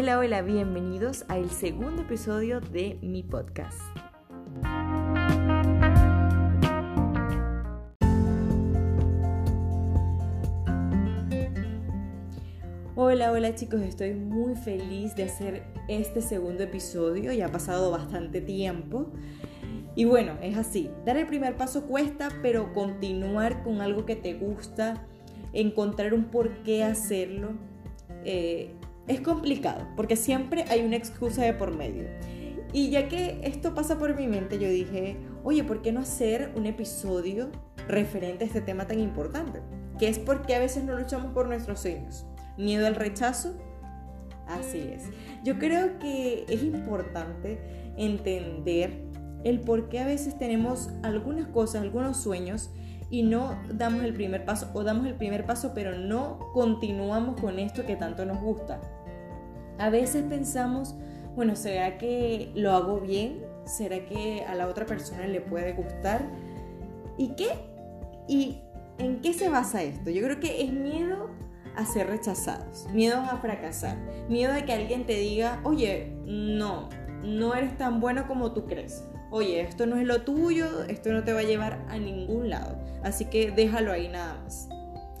Hola, hola, bienvenidos al segundo episodio de mi podcast. Hola, hola chicos, estoy muy feliz de hacer este segundo episodio, ya ha pasado bastante tiempo. Y bueno, es así, dar el primer paso cuesta, pero continuar con algo que te gusta, encontrar un por qué hacerlo, eh, es complicado, porque siempre hay una excusa de por medio. Y ya que esto pasa por mi mente, yo dije, oye, ¿por qué no hacer un episodio referente a este tema tan importante? Que es porque a veces no luchamos por nuestros sueños. ¿Miedo al rechazo? Así es. Yo creo que es importante entender el por qué a veces tenemos algunas cosas, algunos sueños y no damos el primer paso o damos el primer paso pero no continuamos con esto que tanto nos gusta. A veces pensamos, bueno, ¿será que lo hago bien? ¿Será que a la otra persona le puede gustar? ¿Y qué? ¿Y en qué se basa esto? Yo creo que es miedo a ser rechazados, miedo a fracasar, miedo a que alguien te diga, oye, no, no eres tan bueno como tú crees. Oye, esto no es lo tuyo, esto no te va a llevar a ningún lado. Así que déjalo ahí nada más.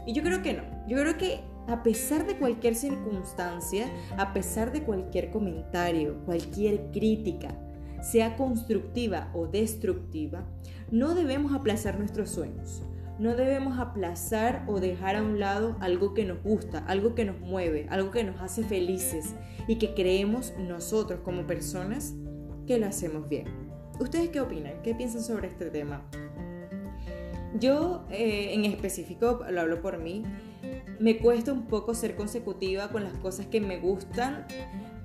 Y yo creo que no. Yo creo que a pesar de cualquier circunstancia, a pesar de cualquier comentario, cualquier crítica, sea constructiva o destructiva, no debemos aplazar nuestros sueños. No debemos aplazar o dejar a un lado algo que nos gusta, algo que nos mueve, algo que nos hace felices y que creemos nosotros como personas que lo hacemos bien. ¿Ustedes qué opinan? ¿Qué piensan sobre este tema? Yo eh, en específico, lo hablo por mí, me cuesta un poco ser consecutiva con las cosas que me gustan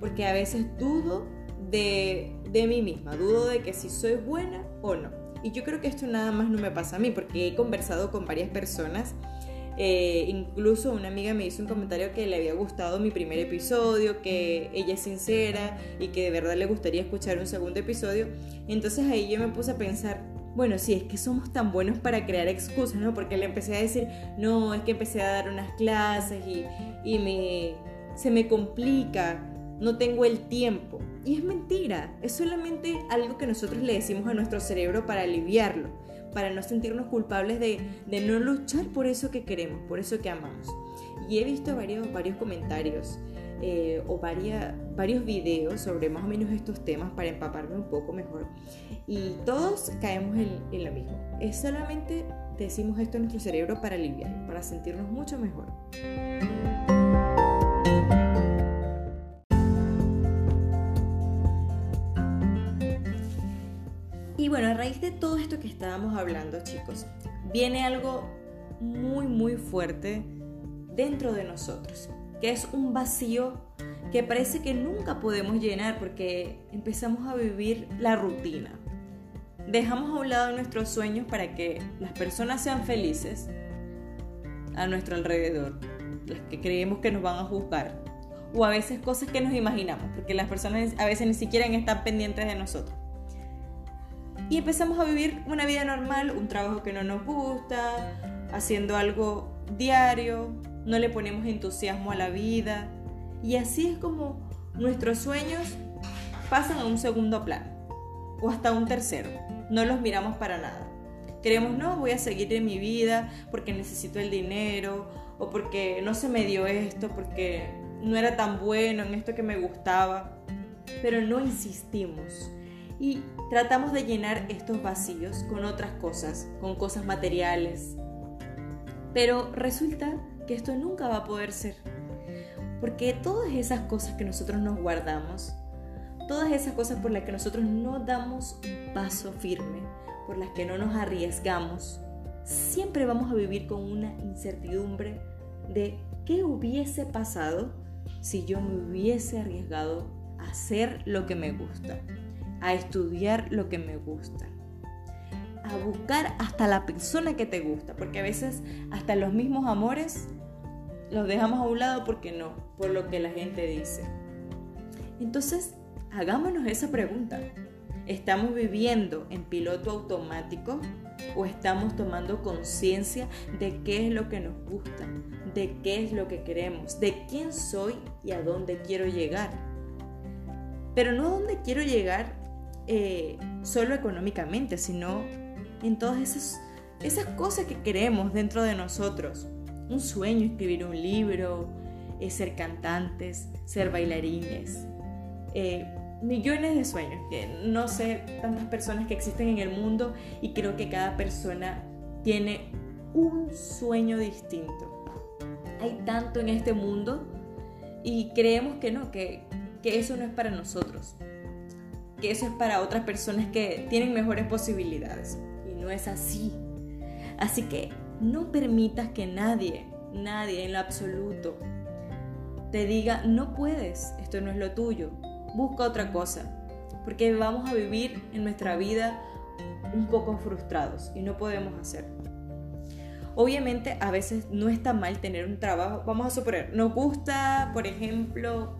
porque a veces dudo de, de mí misma, dudo de que si soy buena o no. Y yo creo que esto nada más no me pasa a mí, porque he conversado con varias personas. Eh, incluso una amiga me hizo un comentario que le había gustado mi primer episodio, que ella es sincera y que de verdad le gustaría escuchar un segundo episodio. Entonces ahí yo me puse a pensar, bueno, si es que somos tan buenos para crear excusas, ¿no? Porque le empecé a decir, no, es que empecé a dar unas clases y, y me, se me complica no tengo el tiempo. Y es mentira, es solamente algo que nosotros le decimos a nuestro cerebro para aliviarlo, para no sentirnos culpables de, no luchar por eso que queremos, por eso que amamos. Y he visto varios, varios comentarios eh, o varios videos sobre más o menos estos temas para empaparme un poco mejor. Y todos caemos en, en lo mismo. Es solamente decimos esto a nuestro cerebro para aliviar, para sentirnos mucho mejor. Y bueno, a raíz de todo esto que estábamos hablando, chicos, viene algo muy, muy fuerte dentro de nosotros, que es un vacío que parece que nunca podemos llenar porque empezamos a vivir la rutina. Dejamos a un lado nuestros sueños para que las personas sean felices a nuestro alrededor, las que creemos que nos van a juzgar, o a veces cosas que nos imaginamos, porque las personas a veces ni siquiera están pendientes de nosotros y empezamos a vivir una vida normal, un trabajo que no nos gusta, haciendo algo diario, no le ponemos entusiasmo a la vida y así es como nuestros sueños pasan a un segundo plano o hasta un tercero, no los miramos para nada. Creemos, no, voy a seguir en mi vida porque necesito el dinero o porque no se me dio esto, porque no era tan bueno en esto que me gustaba, pero no insistimos y tratamos de llenar estos vacíos con otras cosas, con cosas materiales. Pero resulta que esto nunca va a poder ser. Porque todas esas cosas que nosotros nos guardamos, todas esas cosas por las que nosotros no damos un paso firme, por las que no nos arriesgamos, siempre vamos a vivir con una incertidumbre de qué hubiese pasado si yo me hubiese arriesgado a hacer lo que me gusta a estudiar lo que me gusta, a buscar hasta la persona que te gusta, porque a veces hasta los mismos amores los dejamos a un lado porque no, por lo que la gente dice. Entonces, hagámonos esa pregunta. ¿Estamos viviendo en piloto automático o estamos tomando conciencia de qué es lo que nos gusta, de qué es lo que queremos, de quién soy y a dónde quiero llegar? pero no donde quiero llegar eh, solo económicamente, sino en todas esas, esas cosas que queremos dentro de nosotros. Un sueño, escribir un libro, eh, ser cantantes, ser bailarines. Eh, millones de sueños, que no sé tantas personas que existen en el mundo y creo que cada persona tiene un sueño distinto. Hay tanto en este mundo y creemos que no, que, que eso no es para nosotros, que eso es para otras personas que tienen mejores posibilidades. No es así. Así que no permitas que nadie, nadie en lo absoluto, te diga, no puedes, esto no es lo tuyo, busca otra cosa, porque vamos a vivir en nuestra vida un poco frustrados y no podemos hacerlo. Obviamente a veces no está mal tener un trabajo, vamos a suponer, nos gusta, por ejemplo,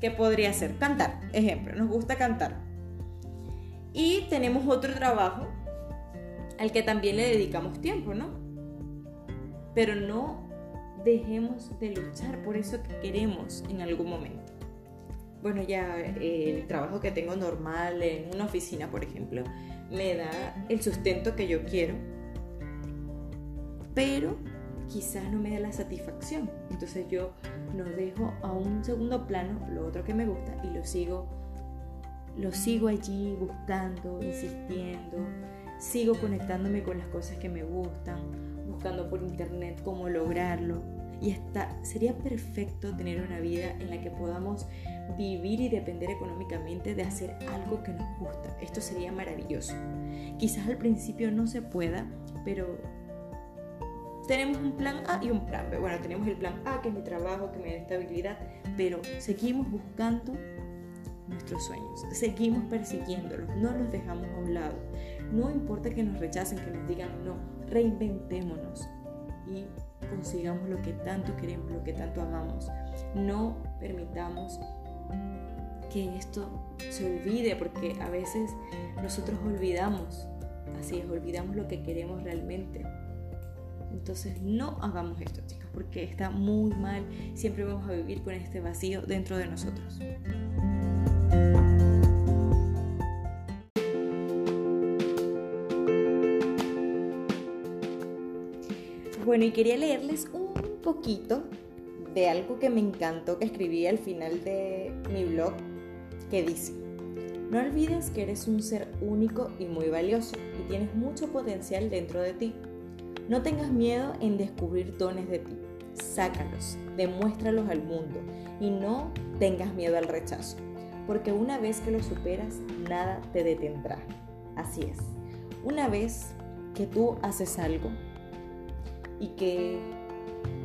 ¿qué podría ser? Cantar, ejemplo, nos gusta cantar. Y tenemos otro trabajo al que también le dedicamos tiempo, ¿no? Pero no dejemos de luchar por eso que queremos en algún momento. Bueno, ya eh, el trabajo que tengo normal en una oficina, por ejemplo, me da el sustento que yo quiero, pero quizás no me da la satisfacción. Entonces yo lo dejo a un segundo plano, lo otro que me gusta, y lo sigo, lo sigo allí buscando, insistiendo, sigo conectándome con las cosas que me gustan, buscando por internet cómo lograrlo y está, sería perfecto tener una vida en la que podamos vivir y depender económicamente de hacer algo que nos gusta. Esto sería maravilloso. Quizás al principio no se pueda, pero tenemos un plan A y un plan B. Bueno, tenemos el plan A, que es mi trabajo, que me da estabilidad, pero seguimos buscando nuestros sueños, seguimos persiguiéndolos, no los dejamos a un lado. No importa que nos rechacen, que nos digan no, reinventémonos y consigamos lo que tanto queremos, lo que tanto amamos. No permitamos que esto se olvide, porque a veces nosotros olvidamos, así es, olvidamos lo que queremos realmente. Entonces no hagamos esto, chicas, porque está muy mal. Siempre vamos a vivir con este vacío dentro de nosotros. Bueno, y quería leerles un poquito de algo que me encantó que escribí al final de mi blog, que dice, no olvides que eres un ser único y muy valioso y tienes mucho potencial dentro de ti. No tengas miedo en descubrir dones de ti. Sácalos, demuéstralos al mundo y no tengas miedo al rechazo, porque una vez que lo superas, nada te detendrá. Así es. Una vez que tú haces algo, y que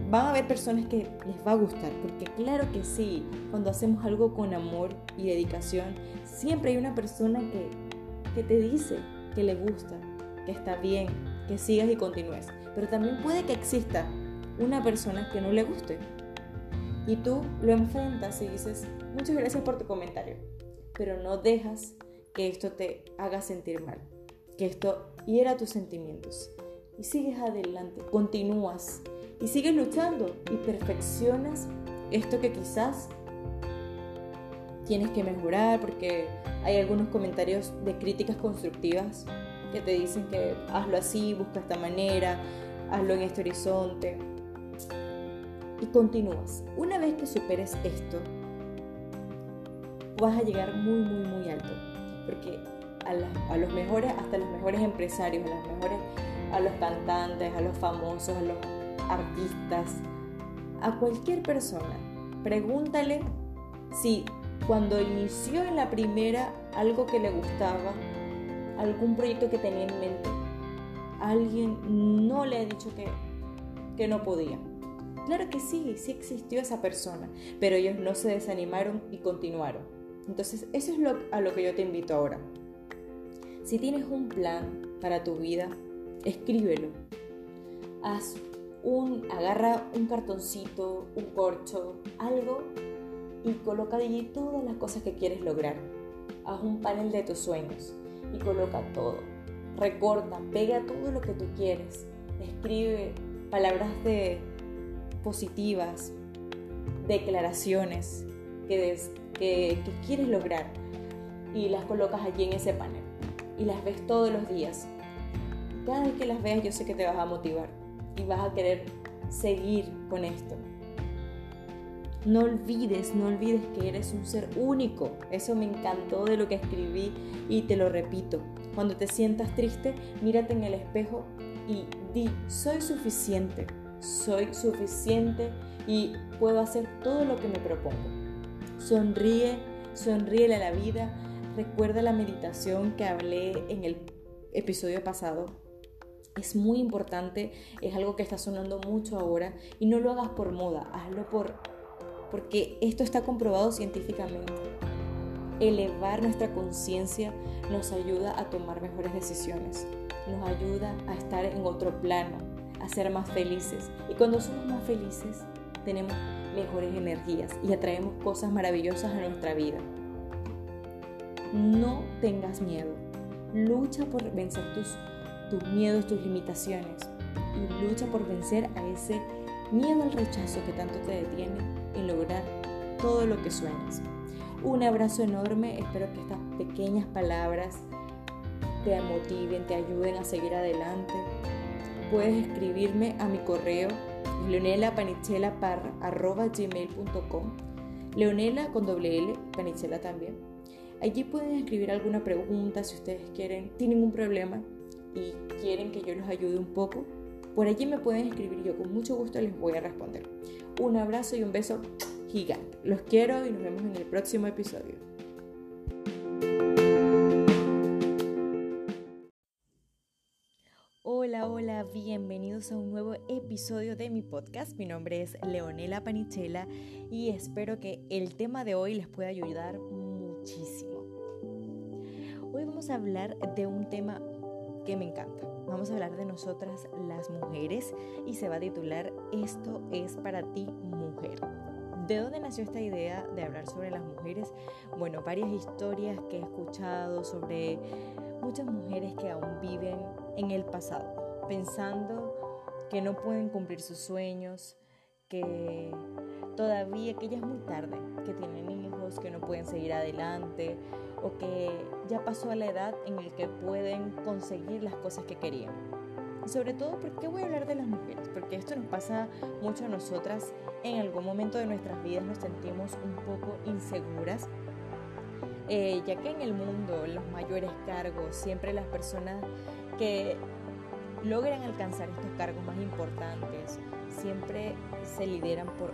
van a haber personas que les va a gustar, porque claro que sí, cuando hacemos algo con amor y dedicación, siempre hay una persona que, que te dice que le gusta, que está bien, que sigas y continúes. Pero también puede que exista una persona que no le guste. Y tú lo enfrentas y dices, muchas gracias por tu comentario, pero no dejas que esto te haga sentir mal, que esto hiera tus sentimientos y sigues adelante, continúas y sigues luchando y perfeccionas esto que quizás tienes que mejorar porque hay algunos comentarios de críticas constructivas que te dicen que hazlo así, busca esta manera, hazlo en este horizonte y continúas. Una vez que superes esto, vas a llegar muy, muy, muy alto porque a, los mejores, hasta los mejores empresarios, a las mejores a los cantantes, a los famosos, a los artistas, a cualquier persona. Pregúntale si cuando inició en la primera algo que le gustaba, algún proyecto que tenía en mente, alguien no le ha dicho que, que no podía. Claro que sí, sí existió esa persona, pero ellos no se desanimaron y continuaron. Entonces, eso es lo, a lo que yo te invito ahora. Si tienes un plan para tu vida, escríbelo. Haz un, agarra un cartoncito, un corcho, algo y coloca allí todas las cosas que quieres lograr. Haz un panel de tus sueños y coloca todo. Recorta, pega todo lo que tú quieres. Escribe palabras de positivas, declaraciones que, que, que quieres lograr y las colocas allí en ese panel y las ves todos los días. Cada vez que las veas yo sé que te vas a motivar y vas a querer seguir con esto. No olvides, no olvides que eres un ser único. Eso me encantó de lo que escribí y te lo repito. Cuando te sientas triste, mírate en el espejo y di, soy suficiente, soy suficiente y puedo hacer todo lo que me propongo. Sonríe, sonríele a la vida. Recuerda la meditación que hablé en el episodio pasado. Es muy importante, es algo que está sonando mucho ahora y no lo hagas por moda, hazlo por porque esto está comprobado científicamente. Elevar nuestra conciencia nos ayuda a tomar mejores decisiones, nos ayuda a estar en otro plano, a ser más felices. Y cuando somos más felices, tenemos mejores energías y atraemos cosas maravillosas a nuestra vida. No tengas miedo. Lucha por vencer tus, tus miedos, tus limitaciones. Y lucha por vencer a ese miedo al rechazo que tanto te detiene en lograr todo lo que sueñas. Un abrazo enorme, espero que estas pequeñas palabras te motiven, te ayuden a seguir adelante. Puedes escribirme a mi correo leonelapanichela.gmail.com Leonela con doble L, Panichela también. Allí pueden escribir alguna pregunta si ustedes quieren, tienen un problema y quieren que yo los ayude un poco por allí me pueden escribir yo con mucho gusto les voy a responder. Un abrazo y un beso gigante. Los quiero y nos vemos en el próximo episodio. Hola, hola, bienvenidos a un nuevo episodio de mi podcast. Mi nombre es Leonela Panichela y espero que el tema de hoy les pueda ayudar muchísimo. Hoy vamos a hablar de un tema que me encanta. Vamos a hablar de nosotras las mujeres y se va a titular Esto es para ti mujer. ¿De dónde nació esta idea de hablar sobre las mujeres? Bueno, varias historias que he escuchado sobre muchas mujeres que aún viven en el pasado, pensando que no pueden cumplir sus sueños, que todavía, que ya es muy tarde, que tienen hijos, que no pueden seguir adelante o que ya pasó a la edad en la que pueden conseguir las cosas que querían. Y sobre todo, ¿por qué voy a hablar de las mujeres? Porque esto nos pasa mucho a nosotras. En algún momento de nuestras vidas nos sentimos un poco inseguras, eh, ya que en el mundo, los mayores cargos, siempre las personas que logran alcanzar estos cargos más importantes, siempre se lideran por.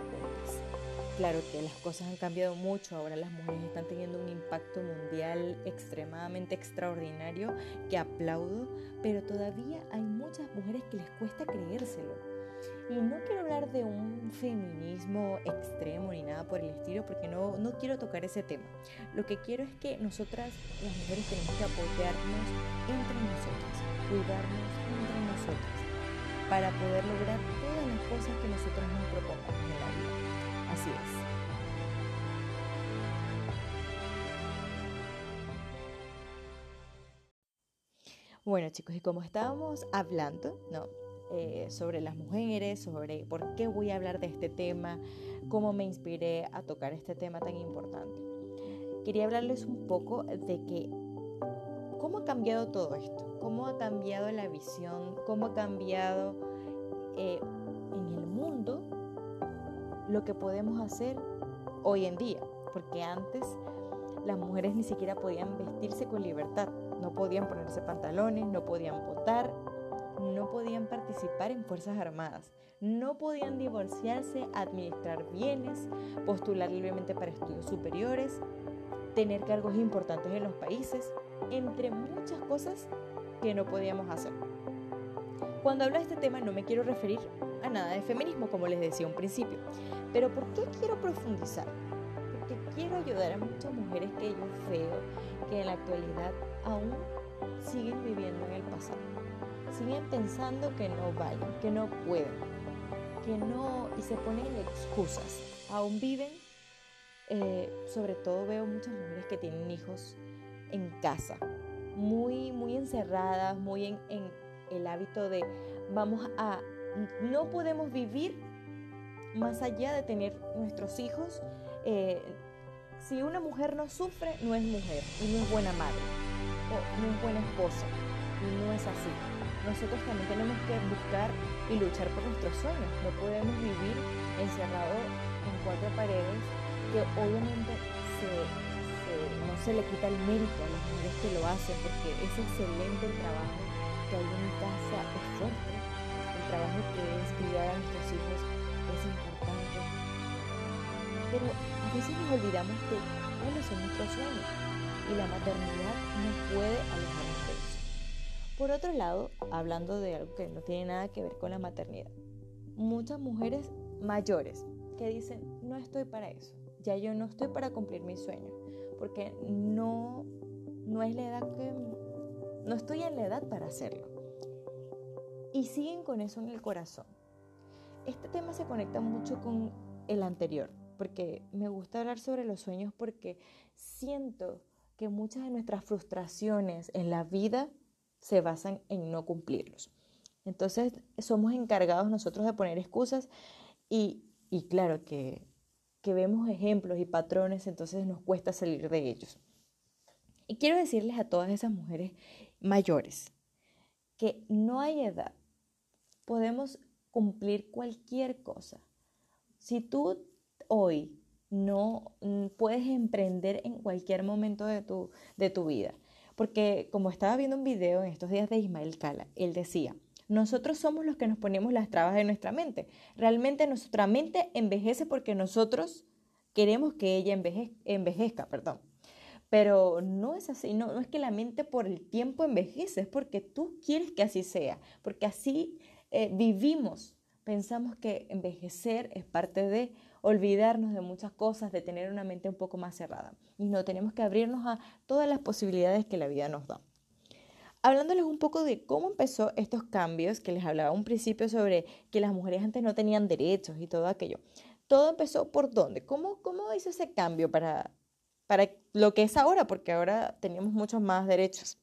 Claro que las cosas han cambiado mucho, ahora las mujeres están teniendo un impacto mundial extremadamente extraordinario que aplaudo, pero todavía hay muchas mujeres que les cuesta creérselo. Y no quiero hablar de un feminismo extremo ni nada por el estilo, porque no, no quiero tocar ese tema. Lo que quiero es que nosotras, las mujeres, tenemos que apoyarnos entre nosotras, cuidarnos entre nosotras, para poder lograr todas las cosas que nosotros nos propongamos en la vida. Así es. Bueno chicos, y como estábamos hablando, ¿no? Eh, sobre las mujeres, sobre por qué voy a hablar de este tema, cómo me inspiré a tocar este tema tan importante. Quería hablarles un poco de que cómo ha cambiado todo esto, cómo ha cambiado la visión, cómo ha cambiado eh, en el mundo lo que podemos hacer hoy en día, porque antes las mujeres ni siquiera podían vestirse con libertad, no podían ponerse pantalones, no podían votar, no podían participar en Fuerzas Armadas, no podían divorciarse, administrar bienes, postular libremente para estudios superiores, tener cargos importantes en los países, entre muchas cosas que no podíamos hacer. Cuando hablo de este tema no me quiero referir a nada de feminismo, como les decía un principio. Pero ¿por qué quiero profundizar? Porque quiero ayudar a muchas mujeres que yo veo que en la actualidad aún siguen viviendo en el pasado. Siguen pensando que no valen, que no pueden, que no, y se ponen excusas. Aún viven, eh, sobre todo veo muchas mujeres que tienen hijos en casa, muy, muy encerradas, muy en, en el hábito de vamos a, no podemos vivir más allá de tener nuestros hijos, eh, si una mujer no sufre, no es mujer y no es buena madre o no es buena esposa. Y no es así. Nosotros también tenemos que buscar y luchar por nuestros sueños. No podemos vivir encerrados en cuatro paredes que obviamente no se le quita el mérito a las mujeres que lo hacen porque es excelente el trabajo que hay en casa, es fuerte. El trabajo que es criar a nuestros hijos es importante. Pero a veces nos olvidamos de cuáles son nuestros sueños y la maternidad no puede alejarnos de eso. Por otro lado, hablando de algo que no tiene nada que ver con la maternidad, muchas mujeres mayores que dicen, no estoy para eso, ya yo no estoy para cumplir mis sueños, porque no, no es la edad que, no estoy en la edad para hacerlo. Y siguen con eso en el corazón. Este tema se conecta mucho con el anterior, porque me gusta hablar sobre los sueños porque siento que muchas de nuestras frustraciones en la vida se basan en no cumplirlos. Entonces somos encargados nosotros de poner excusas y, y claro que, que vemos ejemplos y patrones, entonces nos cuesta salir de ellos. Y quiero decirles a todas esas mujeres mayores que no hay edad. Podemos cumplir cualquier cosa. Si tú hoy no mm, puedes emprender en cualquier momento de tu, de tu vida. Porque como estaba viendo un video en estos días de Ismael Cala, él decía, nosotros somos los que nos ponemos las trabas de nuestra mente. Realmente nuestra mente envejece porque nosotros queremos que ella envejezca, perdón. Pero no es así, no, no, es que la mente por el tiempo envejece, es porque tú quieres que así sea, porque así eh, vivimos. Pensamos que envejecer es parte de olvidarnos de muchas cosas, de tener una mente un poco más cerrada. Y no tenemos que abrirnos a todas las posibilidades que la vida nos da. Hablándoles un poco de cómo empezó estos cambios, que les hablaba un principio sobre que las mujeres antes no tenían derechos y todo aquello. Todo empezó por dónde? ¿Cómo, cómo hizo ese cambio para, para lo que es ahora? Porque ahora tenemos muchos más derechos.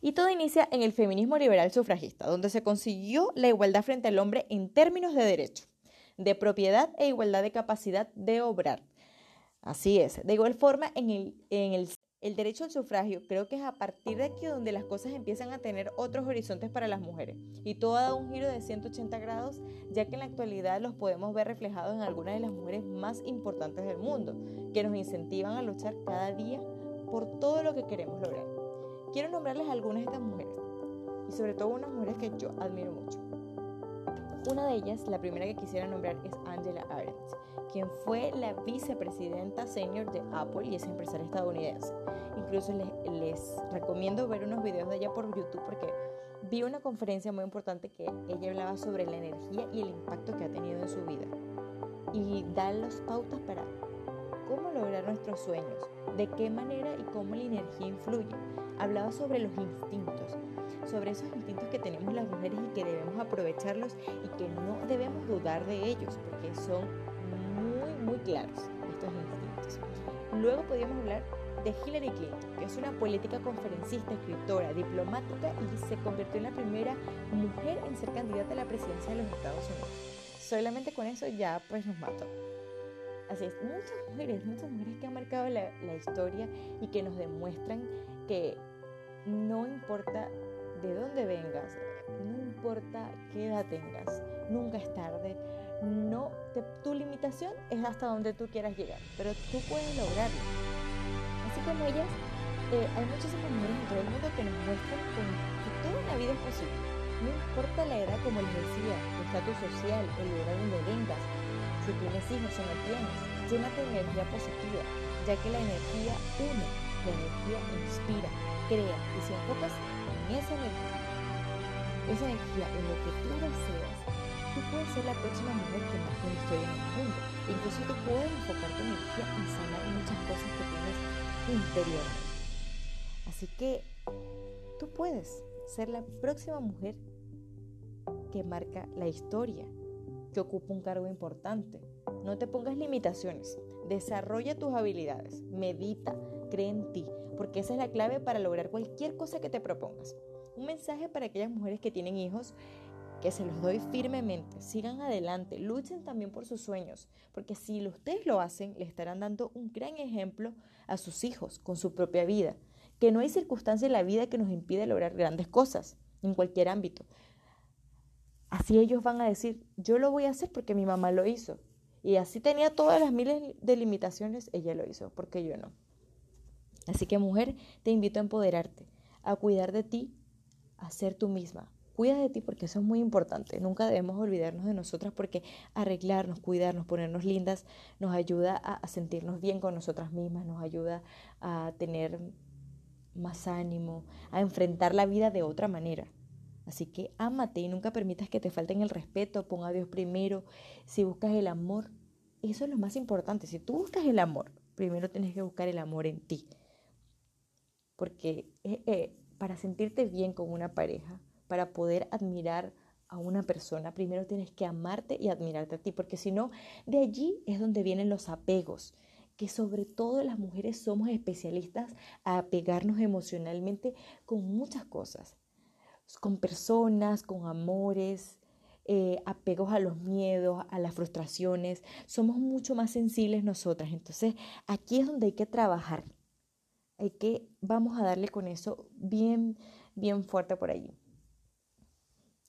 Y todo inicia en el feminismo liberal sufragista, donde se consiguió la igualdad frente al hombre en términos de derecho de propiedad e igualdad de capacidad de obrar. Así es. De igual forma, en el, en el, el derecho al sufragio, creo que es a partir de aquí donde las cosas empiezan a tener otros horizontes para las mujeres. Y todo da un giro de 180 grados, ya que en la actualidad los podemos ver reflejados en algunas de las mujeres más importantes del mundo, que nos incentivan a luchar cada día por todo lo que queremos lograr. Quiero nombrarles algunas de estas mujeres, y sobre todo unas mujeres que yo admiro mucho. Una de ellas, la primera que quisiera nombrar, es Angela Arendt, quien fue la vicepresidenta senior de Apple y es empresaria estadounidense. Incluso les, les, recomiendo ver unos videos de ella por YouTube porque vi una conferencia muy importante que ella hablaba sobre la energía y el impacto que ha tenido en su vida y da las pautas para cómo lograr nuestros sueños, de qué manera y cómo la energía influye. Hablaba sobre los instintos, sobre esos instintos que tenemos las mujeres y que debemos aprovecharlos y que no debemos dudar de ellos porque son muy, muy claros estos instintos. Luego podríamos hablar de Hillary Clinton, que es una política conferencista, escritora, diplomática y se convirtió en la primera mujer en ser candidata a la presidencia de los Estados Unidos. Solamente con eso ya pues nos mató. Así es, muchas mujeres, muchas mujeres que han marcado la, la historia y que nos demuestran que no importa de dónde vengas, no importa qué edad tengas, nunca es tarde. No, tu limitación es hasta donde tú quieras llegar, pero tú puedes lograrlo. Así como ellas, eh, hay muchísimas mujeres en todo el mundo que nos muestran que todo en la vida es posible. No importa la edad, como les decía, el estatus social, el lugar donde vengas, si tienes hijos o no tienes, llénate de energía positiva, ya que la energía une, la energía inspira, crea y si enfocas esa energía, esa energía en lo que tú deseas, tú puedes ser la próxima mujer que más una historia en el mundo. Incluso tú puedes enfocar tu energía en sanar muchas cosas que tienes interiormente. Así que tú puedes ser la próxima mujer que marca la historia, que ocupa un cargo importante. No te pongas limitaciones. Desarrolla tus habilidades. Medita. Cree en ti porque esa es la clave para lograr cualquier cosa que te propongas. Un mensaje para aquellas mujeres que tienen hijos que se los doy firmemente. Sigan adelante, luchen también por sus sueños, porque si ustedes lo hacen, le estarán dando un gran ejemplo a sus hijos con su propia vida. Que no hay circunstancia en la vida que nos impide lograr grandes cosas en cualquier ámbito. Así ellos van a decir, yo lo voy a hacer porque mi mamá lo hizo. Y así tenía todas las miles de limitaciones, ella lo hizo, porque yo no. Así que mujer, te invito a empoderarte, a cuidar de ti, a ser tú misma, Cuida de ti porque eso es muy importante. Nunca debemos olvidarnos de nosotras porque arreglarnos, cuidarnos, ponernos lindas nos ayuda a, sentirnos bien con nosotras mismas, nos ayuda a tener más ánimo, a enfrentar la vida de otra manera. Así que ámate y nunca permitas que te falten el respeto, ponga a Dios primero. Si buscas el amor, eso es lo más importante. Si tú buscas el amor, primero tienes que buscar el amor en ti. Porque eh, eh, para sentirte bien con una pareja, para poder admirar a una persona, primero tienes que amarte y admirarte a ti, porque si no, de allí es donde vienen los apegos, que sobre todo las mujeres somos especialistas a apegarnos emocionalmente con muchas cosas, con personas, con amores, eh, apegos a los miedos, a las frustraciones, somos mucho más sensibles nosotras. Entonces, aquí es donde hay que trabajar. Hay que, vamos a darle con eso bien, bien fuerte por allí.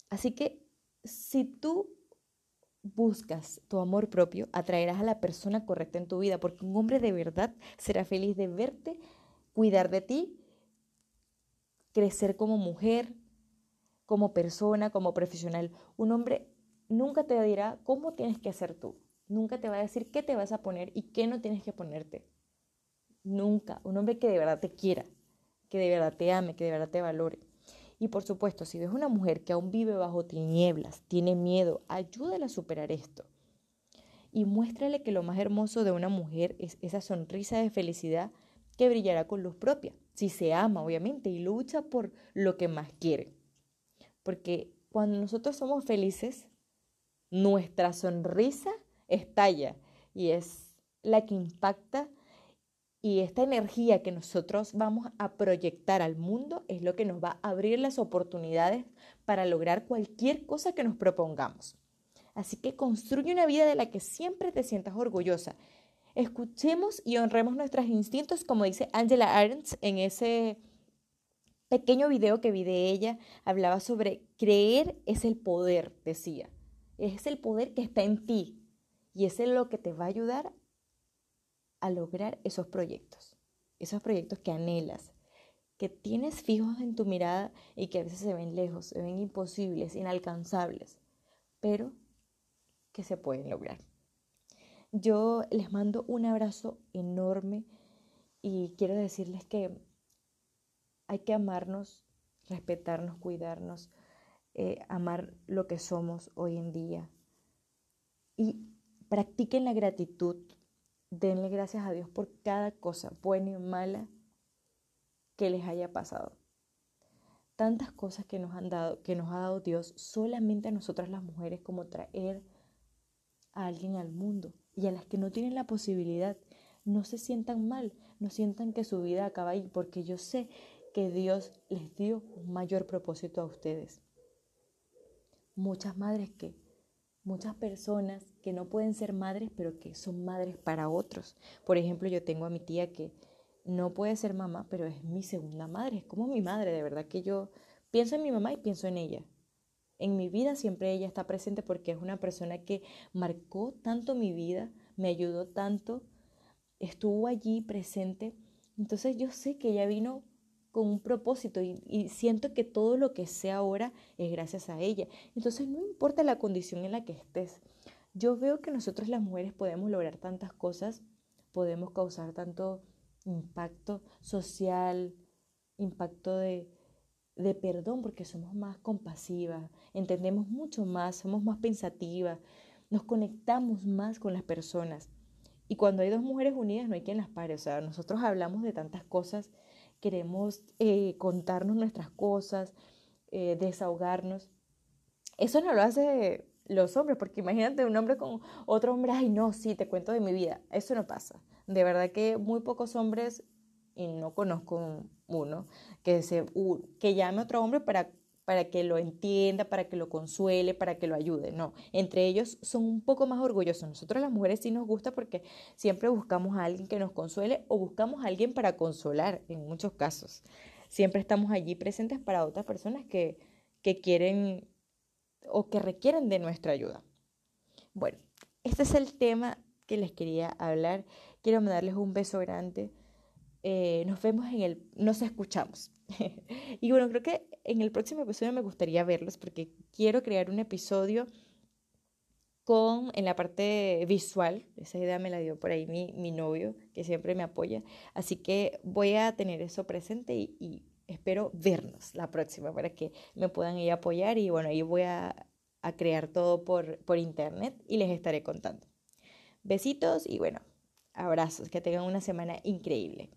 Así que si tú buscas tu amor propio, atraerás a la persona correcta en tu vida, porque un hombre de verdad será feliz de verte, cuidar de ti, crecer como mujer, como persona, como profesional. Un hombre nunca te dirá cómo tienes que hacer tú, nunca te va a decir qué te vas a poner y qué no tienes que ponerte. Nunca. Un hombre que de verdad te quiera, que de verdad te ame, que de verdad te valore. Y por supuesto, si ves una mujer que aún vive bajo tinieblas, tiene miedo, ayúdala a superar esto. Y muéstrale que lo más hermoso de una mujer es esa sonrisa de felicidad que brillará con luz propia, si se ama, obviamente, y lucha por lo que más quiere. Porque cuando nosotros somos felices, nuestra sonrisa estalla y es la que impacta y esta energía que nosotros vamos a proyectar al mundo es lo que nos va a abrir las oportunidades para lograr cualquier cosa que nos propongamos. Así que construye una vida de la que siempre te sientas orgullosa. Escuchemos y honremos nuestros instintos, como dice Angela Arendt en ese pequeño video que vi de ella. Hablaba sobre creer es el poder, decía. Es el poder que está en ti y es lo que te va a ayudar a lograr esos proyectos, esos proyectos que anhelas, que tienes fijos en tu mirada y que a veces se ven lejos, se ven imposibles, inalcanzables, pero que se pueden lograr. Yo les mando un abrazo enorme y quiero decirles que hay que amarnos, respetarnos, cuidarnos, eh, amar lo que somos hoy en día y practiquen la gratitud denle gracias a Dios por cada cosa, buena y mala, que les haya pasado. Tantas cosas que nos han dado, que nos ha dado Dios solamente a nosotras las mujeres, como traer a alguien al mundo y a las que no tienen la posibilidad, no se sientan mal, no sientan que su vida acaba ahí, porque yo sé que Dios les dio un mayor propósito a ustedes. Muchas madres que muchas personas que no pueden ser madres, pero que son madres para otros. Por ejemplo, yo tengo a mi tía que no puede ser mamá, pero es mi segunda madre, es como mi madre, de verdad que yo pienso en mi mamá y pienso en ella. En mi vida siempre ella está presente porque es una persona que marcó tanto mi vida, me ayudó tanto, estuvo allí presente. Entonces yo sé que ella vino con un propósito y, siento que todo lo que sé ahora es gracias a ella. Entonces no importa la condición en la que estés, yo veo que nosotros las mujeres podemos lograr tantas cosas, podemos causar tanto impacto social, impacto de, de perdón, porque somos más compasivas, entendemos mucho más, somos más pensativas, nos conectamos más con las personas. Y cuando hay dos mujeres unidas no hay quien las pare. O sea, nosotros hablamos de tantas cosas queremos eh, contarnos nuestras cosas, eh, desahogarnos. Eso no lo hace los hombres, porque imagínate un hombre con otro hombre, ay no, sí, te cuento de mi vida. Eso no pasa. De verdad que muy pocos hombres, y no conozco uno, que, se, que llame a otro hombre para, para que lo entienda, para que lo consuele, para que lo ayude. No, entre ellos son un poco más orgullosos. Nosotros las mujeres sí nos gusta porque siempre buscamos a alguien que nos consuele o buscamos a alguien para consolar en muchos casos. Siempre estamos allí presentes para otras personas que, que quieren o que requieren de nuestra ayuda. Bueno, este es el tema que les quería hablar. Quiero mandarles un beso grande. Eh, nos vemos en el, nos escuchamos. y bueno, creo que en el próximo episodio me gustaría verlos porque quiero crear un episodio con, en la parte visual, esa idea me la dio por ahí mi, mi novio, que siempre me apoya, así que voy a tener eso presente y, y espero vernos la próxima para que me puedan ir a apoyar y bueno, ahí voy a, a crear todo por, por internet y les estaré contando. Besitos y bueno, abrazos, que tengan una semana increíble.